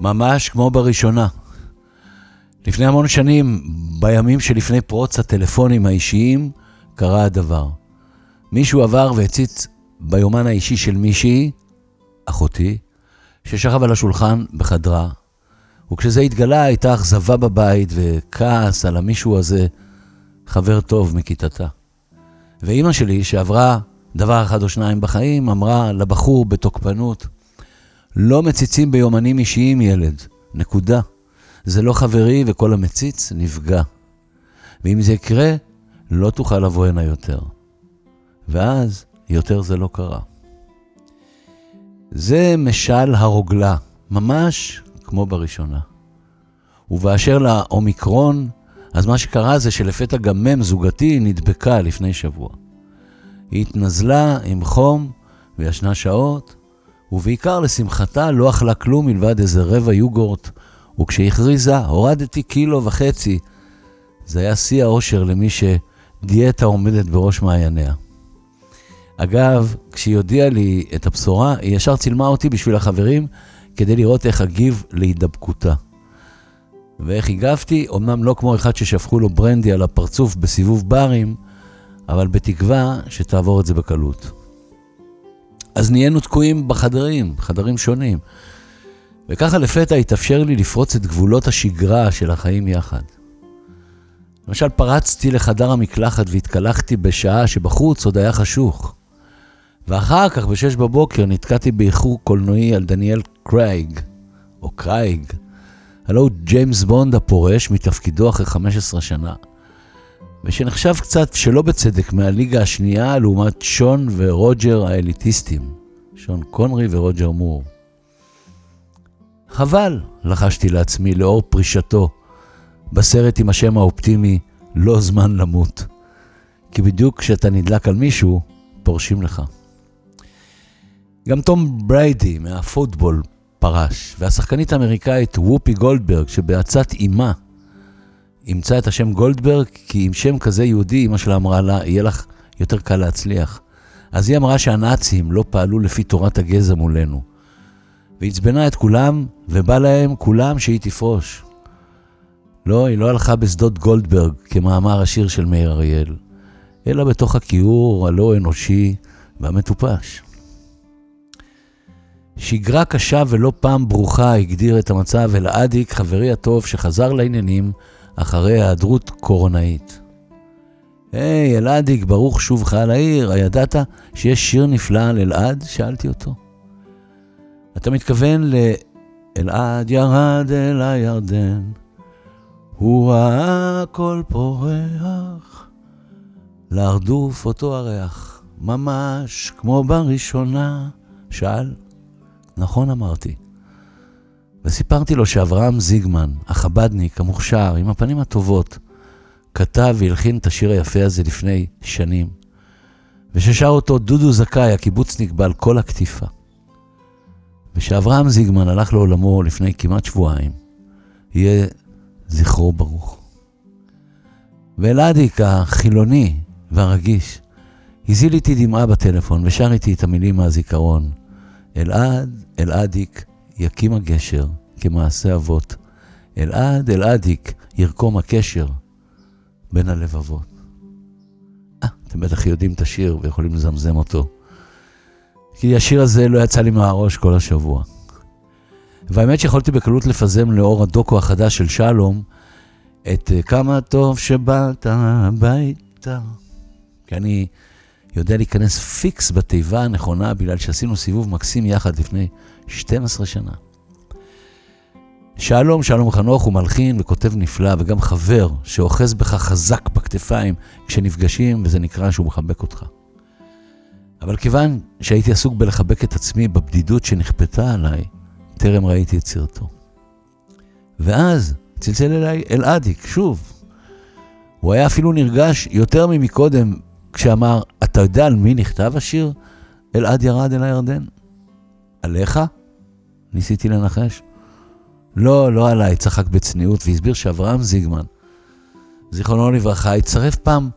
ממש כמו בראשונה. לפני המון שנים, בימים שלפני פרוץ הטלפונים האישיים, קרה הדבר. מישהו עבר והציץ ביומן האישי של מישהי, אחותי, ששכב על השולחן בחדרה, וכשזה התגלה הייתה אכזבה בבית וכעס על המישהו הזה, חבר טוב מכיתתה. ואימא שלי, שעברה דבר אחד או שניים בחיים, אמרה לבחור בתוקפנות, לא מציצים ביומנים אישיים, ילד, נקודה. זה לא חברי וכל המציץ נפגע. ואם זה יקרה, לא תוכל לבוא הנה יותר. ואז יותר זה לא קרה. זה משל הרוגלה, ממש כמו בראשונה. ובאשר לאומיקרון, אז מה שקרה זה שלפתע גם מם זוגתי נדבקה לפני שבוע. היא התנזלה עם חום וישנה שעות, ובעיקר לשמחתה לא אכלה כלום מלבד איזה רבע יוגורט, וכשהכריזה, הורדתי קילו וחצי, זה היה שיא האושר למי שדיאטה עומדת בראש מעייניה. אגב, כשהיא הודיעה לי את הבשורה, היא ישר צילמה אותי בשביל החברים, כדי לראות איך אגיב להידבקותה. ואיך הגבתי, אמנם לא כמו אחד ששפכו לו ברנדי על הפרצוף בסיבוב ברים, אבל בתקווה שתעבור את זה בקלות. אז נהיינו תקועים בחדרים, חדרים שונים. וככה לפתע התאפשר לי לפרוץ את גבולות השגרה של החיים יחד. למשל, פרצתי לחדר המקלחת והתקלחתי בשעה שבחוץ עוד היה חשוך. ואחר כך, בשש בבוקר, נתקעתי באיחור קולנועי על דניאל קרייג, או קרייג, הלא הוא ג'יימס בונד הפורש מתפקידו אחרי 15 שנה, ושנחשב קצת שלא בצדק מהליגה השנייה לעומת שון ורוג'ר האליטיסטים, שון קונרי ורוג'ר מור. חבל, לחשתי לעצמי לאור פרישתו בסרט עם השם האופטימי לא זמן למות. כי בדיוק כשאתה נדלק על מישהו, פורשים לך. גם תום בריידי מהפוטבול פרש, והשחקנית האמריקאית וופי גולדברג, שבעצת אימה אימצה את השם גולדברג, כי עם שם כזה יהודי, אמא שלה אמרה לה, יהיה לך יותר קל להצליח. אז היא אמרה שהנאצים לא פעלו לפי תורת הגזע מולנו. ועצבנה את כולם, ובא להם כולם שהיא תפרוש. לא, היא לא הלכה בשדות גולדברג, כמאמר השיר של מאיר אריאל, אלא בתוך הכיעור הלא אנושי והמטופש. שגרה קשה ולא פעם ברוכה הגדיר את המצב אלעדיק, חברי הטוב, שחזר לעניינים אחרי היעדרות קורונאית. היי, אלעדיק, ברוך שובך לעיר, הידעת שיש שיר נפלא על אלעד? שאלתי אותו. אתה מתכוון לאלעד ירד אל הירדן, הוא ראה הכל פורח, להרדוף אותו הריח, ממש כמו בראשונה. שאל, נכון אמרתי. וסיפרתי לו שאברהם זיגמן, החבדניק, המוכשר, עם הפנים הטובות, כתב והלחין את השיר היפה הזה לפני שנים, וששר אותו דודו זכאי, הקיבוצניק בעל כל הקטיפה. ושאברהם זיגמן הלך לעולמו לפני כמעט שבועיים, יהיה זכרו ברוך. ואלעדיק החילוני והרגיש הזיל איתי דמעה בטלפון ושר איתי את המילים מהזיכרון. אלעד, אלעדיק, יקים הגשר כמעשה אבות. אלעד, אלעדיק, ירקום הקשר בין הלבבות. אה, אתם בטח יודעים את השיר ויכולים לזמזם אותו. כי השיר הזה לא יצא לי מהראש כל השבוע. והאמת שיכולתי בקלות לפזם לאור הדוקו החדש של שלום את אה, כמה טוב שבאת הביתה. כי אני יודע להיכנס פיקס בתיבה הנכונה בגלל שעשינו סיבוב מקסים יחד לפני 12 שנה. שלום, שלום חנוך הוא מלחין וכותב נפלא וגם חבר שאוחז בך חזק בכתפיים כשנפגשים וזה נקרא שהוא מחבק אותך. אבל כיוון שהייתי עסוק בלחבק את עצמי בבדידות שנכפתה עליי, טרם ראיתי את סרטו. ואז צלצל אליי אלעדיק, שוב. הוא היה אפילו נרגש יותר ממקודם כשאמר, אתה יודע על מי נכתב השיר? אלעד ירד אל הירדן. עליך? ניסיתי לנחש. לא, לא עליי, צחק בצניעות והסביר שאברהם זיגמן, זיכרונו לברכה, הצטרף פעם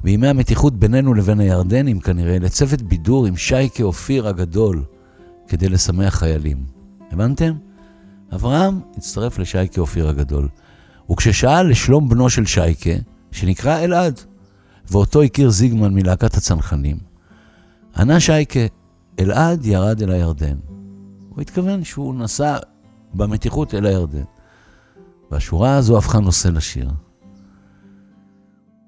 בימי המתיחות בינינו לבין הירדנים כנראה, לצוות בידור עם שייקה אופיר הגדול, כדי לשמח חיילים. הבנתם? אברהם הצטרף לשייקה אופיר הגדול. וכששאל לשלום בנו של שייקה, שנקרא אלעד, ואותו הכיר זיגמן מלהקת הצנחנים, ענה שייקה, אלעד ירד אל הירדן. הוא התכוון שהוא נסע במתיחות אל הירדן. והשורה הזו הפכה נושא לשיר.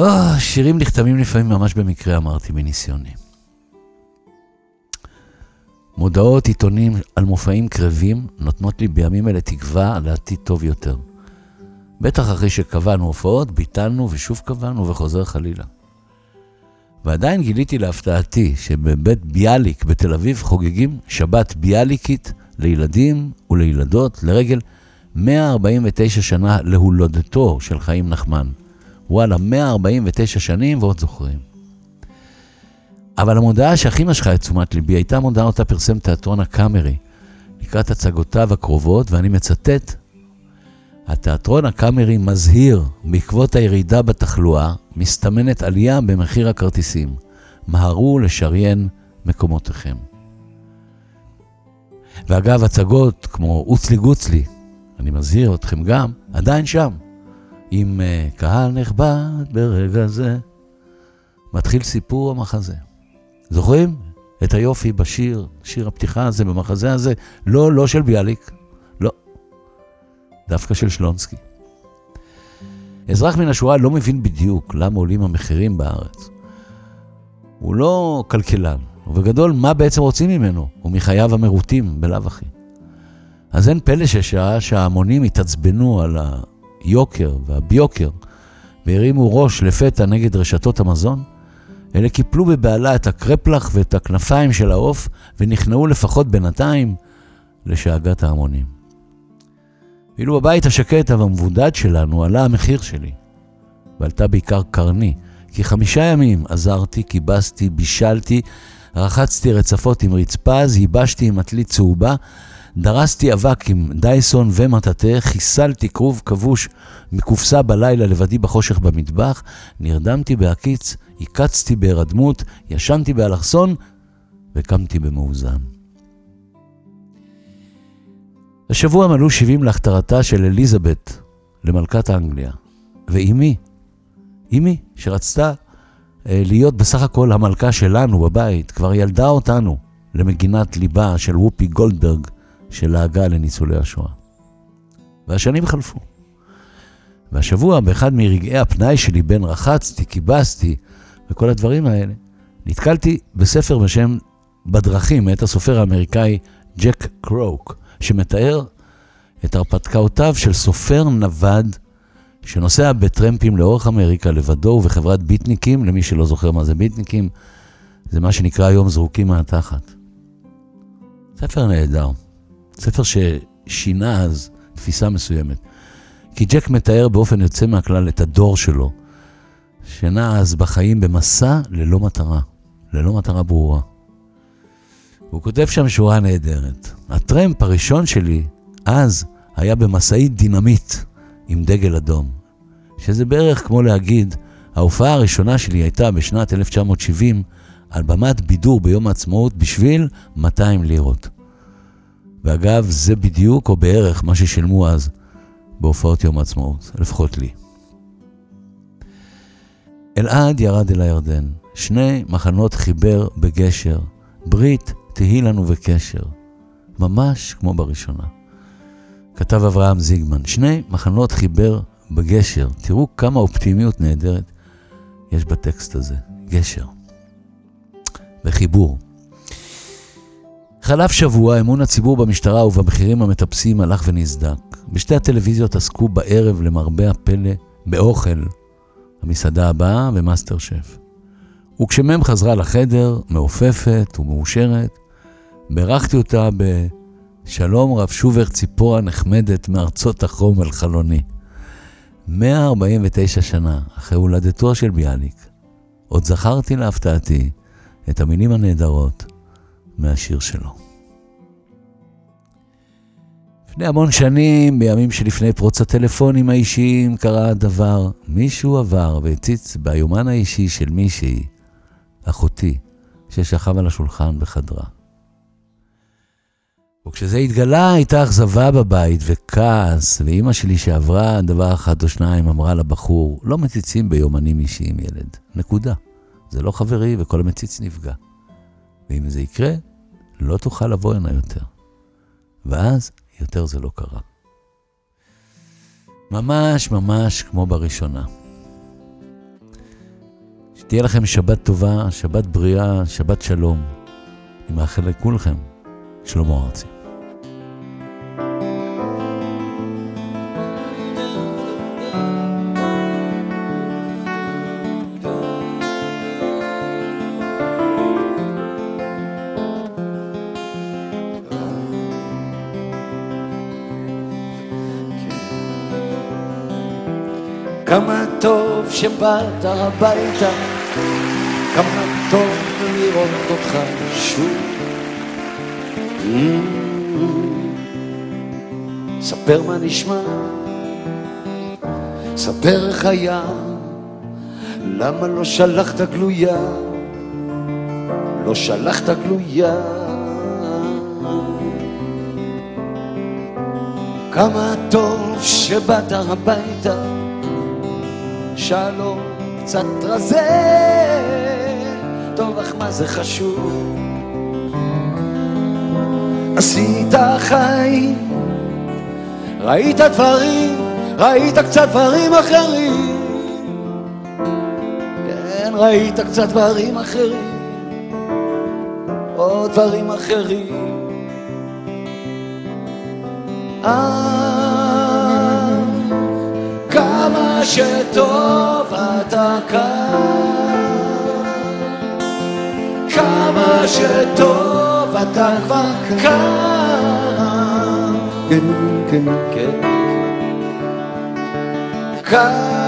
Oh, שירים נכתבים לפעמים ממש במקרה, אמרתי, מניסיוני. מודעות עיתונים על מופעים קרבים נותנות לי בימים אלה תקווה לעתיד טוב יותר. בטח אחרי שקבענו הופעות, ביטלנו ושוב קבענו וחוזר חלילה. ועדיין גיליתי להפתעתי שבבית ביאליק בתל אביב חוגגים שבת ביאליקית לילדים ולילדות לרגל 149 שנה להולדתו של חיים נחמן. וואלה, 149 שנים ועוד זוכרים. אבל המודעה שהכי משכה את תשומת ליבי הייתה מודעה אותה פרסם תיאטרון הקאמרי לקראת הצגותיו הקרובות, ואני מצטט, התיאטרון הקאמרי מזהיר, בעקבות הירידה בתחלואה, מסתמנת עלייה במחיר הכרטיסים. מהרו לשריין מקומותיכם. ואגב, הצגות כמו אוצלי גוצלי, אני מזהיר אתכם גם, עדיין שם. עם uh, קהל נכבד ברגע זה, מתחיל סיפור המחזה. זוכרים? את היופי בשיר, שיר הפתיחה הזה, במחזה הזה, לא, לא של ביאליק, דווקא של שלונסקי. אזרח מן השורה לא מבין בדיוק למה עולים המחירים בארץ. הוא לא כלכלן, ובגדול, מה בעצם רוצים ממנו, ומחייו המרוטים, בלאו הכי. אז אין פלא ששעה שההמונים התעצבנו על היוקר והביוקר, והרימו ראש לפתע נגד רשתות המזון, אלה קיפלו בבהלה את הקרפלח ואת הכנפיים של העוף, ונכנעו לפחות בינתיים לשאגת ההמונים. ואילו בבית השקט והמבודד שלנו עלה המחיר שלי, ועלתה בעיקר קרני, כי חמישה ימים עזרתי, כיבסתי, בישלתי, רחצתי רצפות עם רצפז, ייבשתי עם עתלית צהובה, דרסתי אבק עם דייסון ומטאטא, חיסלתי כרוב כבוש מקופסה בלילה לבדי בחושך במטבח, נרדמתי בהקיץ, הקצתי בהירדמות, ישנתי באלכסון וקמתי במאוזן. השבוע מלאו 70 להכתרתה של אליזבת למלכת אנגליה, ואימי, אימי, שרצתה אה, להיות בסך הכל המלכה שלנו בבית, כבר ילדה אותנו למגינת ליבה של וופי גולדברג, שלעגה לניצולי השואה. והשנים חלפו. והשבוע, באחד מרגעי הפנאי שלי, בין רחצתי, כיבסתי וכל הדברים האלה, נתקלתי בספר בשם בדרכים, מאת הסופר האמריקאי ג'ק קרוק, שמתאר את הרפתקאותיו של סופר נווד שנוסע בטרמפים לאורך אמריקה לבדו ובחברת ביטניקים, למי שלא זוכר מה זה ביטניקים, זה מה שנקרא היום זרוקים מהתחת. ספר נהדר. ספר ששינה אז תפיסה מסוימת. כי ג'ק מתאר באופן יוצא מהכלל את הדור שלו, שנע אז בחיים במסע ללא מטרה, ללא מטרה ברורה. הוא כותב שם שורה נהדרת. הטרמפ הראשון שלי, אז, היה במשאית דינמיט עם דגל אדום. שזה בערך כמו להגיד, ההופעה הראשונה שלי הייתה בשנת 1970 על במת בידור ביום העצמאות בשביל 200 לירות. ואגב, זה בדיוק או בערך מה ששילמו אז בהופעות יום העצמאות, לפחות לי. אלעד ירד אל הירדן, שני מחנות חיבר בגשר, ברית תהי לנו בקשר, ממש כמו בראשונה. כתב אברהם זיגמן, שני מחנות חיבר בגשר, תראו כמה אופטימיות נהדרת יש בטקסט הזה, גשר וחיבור. חלף שבוע, אמון הציבור במשטרה ובמחירים המטפסים הלך ונסדק. בשתי הטלוויזיות עסקו בערב, למרבה הפלא, באוכל, המסעדה הבאה ומאסטר שף. וכשמם חזרה לחדר, מעופפת ומאושרת, בירכתי אותה בשלום רב שובר ציפורה נחמדת מארצות החום על חלוני. 149 שנה אחרי הולדתו של ביאליק, עוד זכרתי להפתעתי את המילים הנהדרות מהשיר שלו. לפני המון שנים, בימים שלפני פרוץ הטלפונים האישיים, קרה הדבר. מישהו עבר והציץ ביומן האישי של מישהי, אחותי, ששכב על השולחן בחדרה. וכשזה התגלה הייתה אכזבה בבית וכעס, ואימא שלי שעברה דבר אחד או שניים אמרה לבחור, לא מציצים ביומנים אישיים ילד, נקודה. זה לא חברי וכל המציץ נפגע. ואם זה יקרה, לא תוכל לבוא הנה יותר. ואז יותר זה לא קרה. ממש ממש כמו בראשונה. שתהיה לכם שבת טובה, שבת בריאה, שבת שלום. אני מאחל לכולכם שלמה ארצי. כמה טוב שבאת הביתה, כמה טוב לראות אותך שוב. ספר מה נשמע, ספר איך היה, למה לא שלחת גלויה, לא שלחת גלויה. כמה טוב שבאת הביתה, שלום קצת רזה, טוב אך מה זה חשוב? עשית חיים, ראית דברים, ראית קצת דברים אחרים, כן, ראית קצת דברים אחרים, עוד דברים אחרים. אה, שטוב אתה כאן, כמה שטוב אתה כבר כאן. כן, כן, כן. כאן.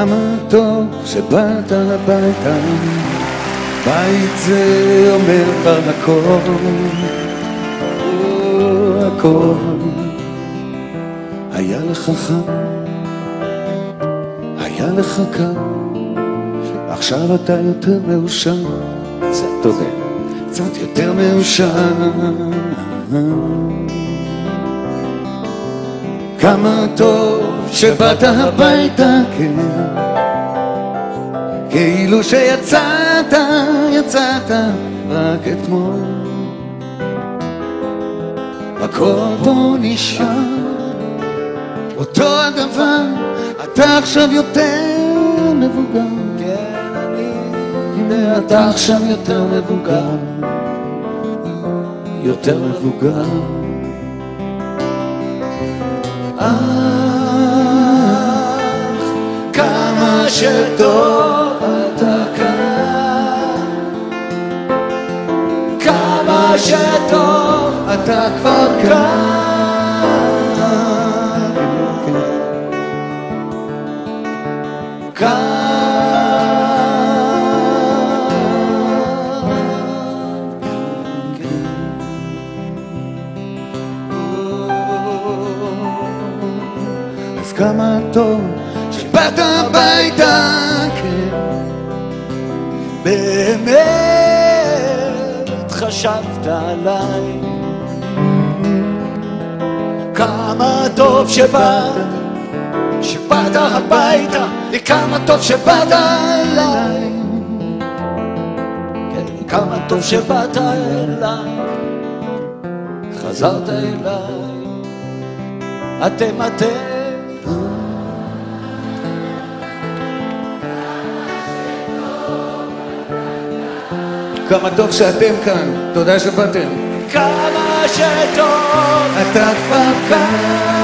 כמה טוב שבאת הביתה, בית זה אומר כבר הכל, הכל. היה לך חם, היה לך קר, עכשיו אתה יותר מאושר, קצת יותר מאושר. כמה טוב שבאת הביתה, כן. כאילו שיצאת, יצאת רק אתמול. הכל פה נשאר, אותו הדבר, אתה עכשיו יותר מבוגר. כן, אני יודע, אתה עכשיו יותר מבוגר, יותר מבוגר. אך, כמה שטוב אתה כאן, כמה שטוב אתה כבר כאן. חשבת עליי. כמה טוב שבאת, שבאת הביתה וכמה טוב שבאת אליי. כן, כמה טוב שבאת אליי. חזרת אליי. אתם אתם כמה טוב שאתם כאן, תודה שבאתם. כמה שטוב אתה כבר כאן.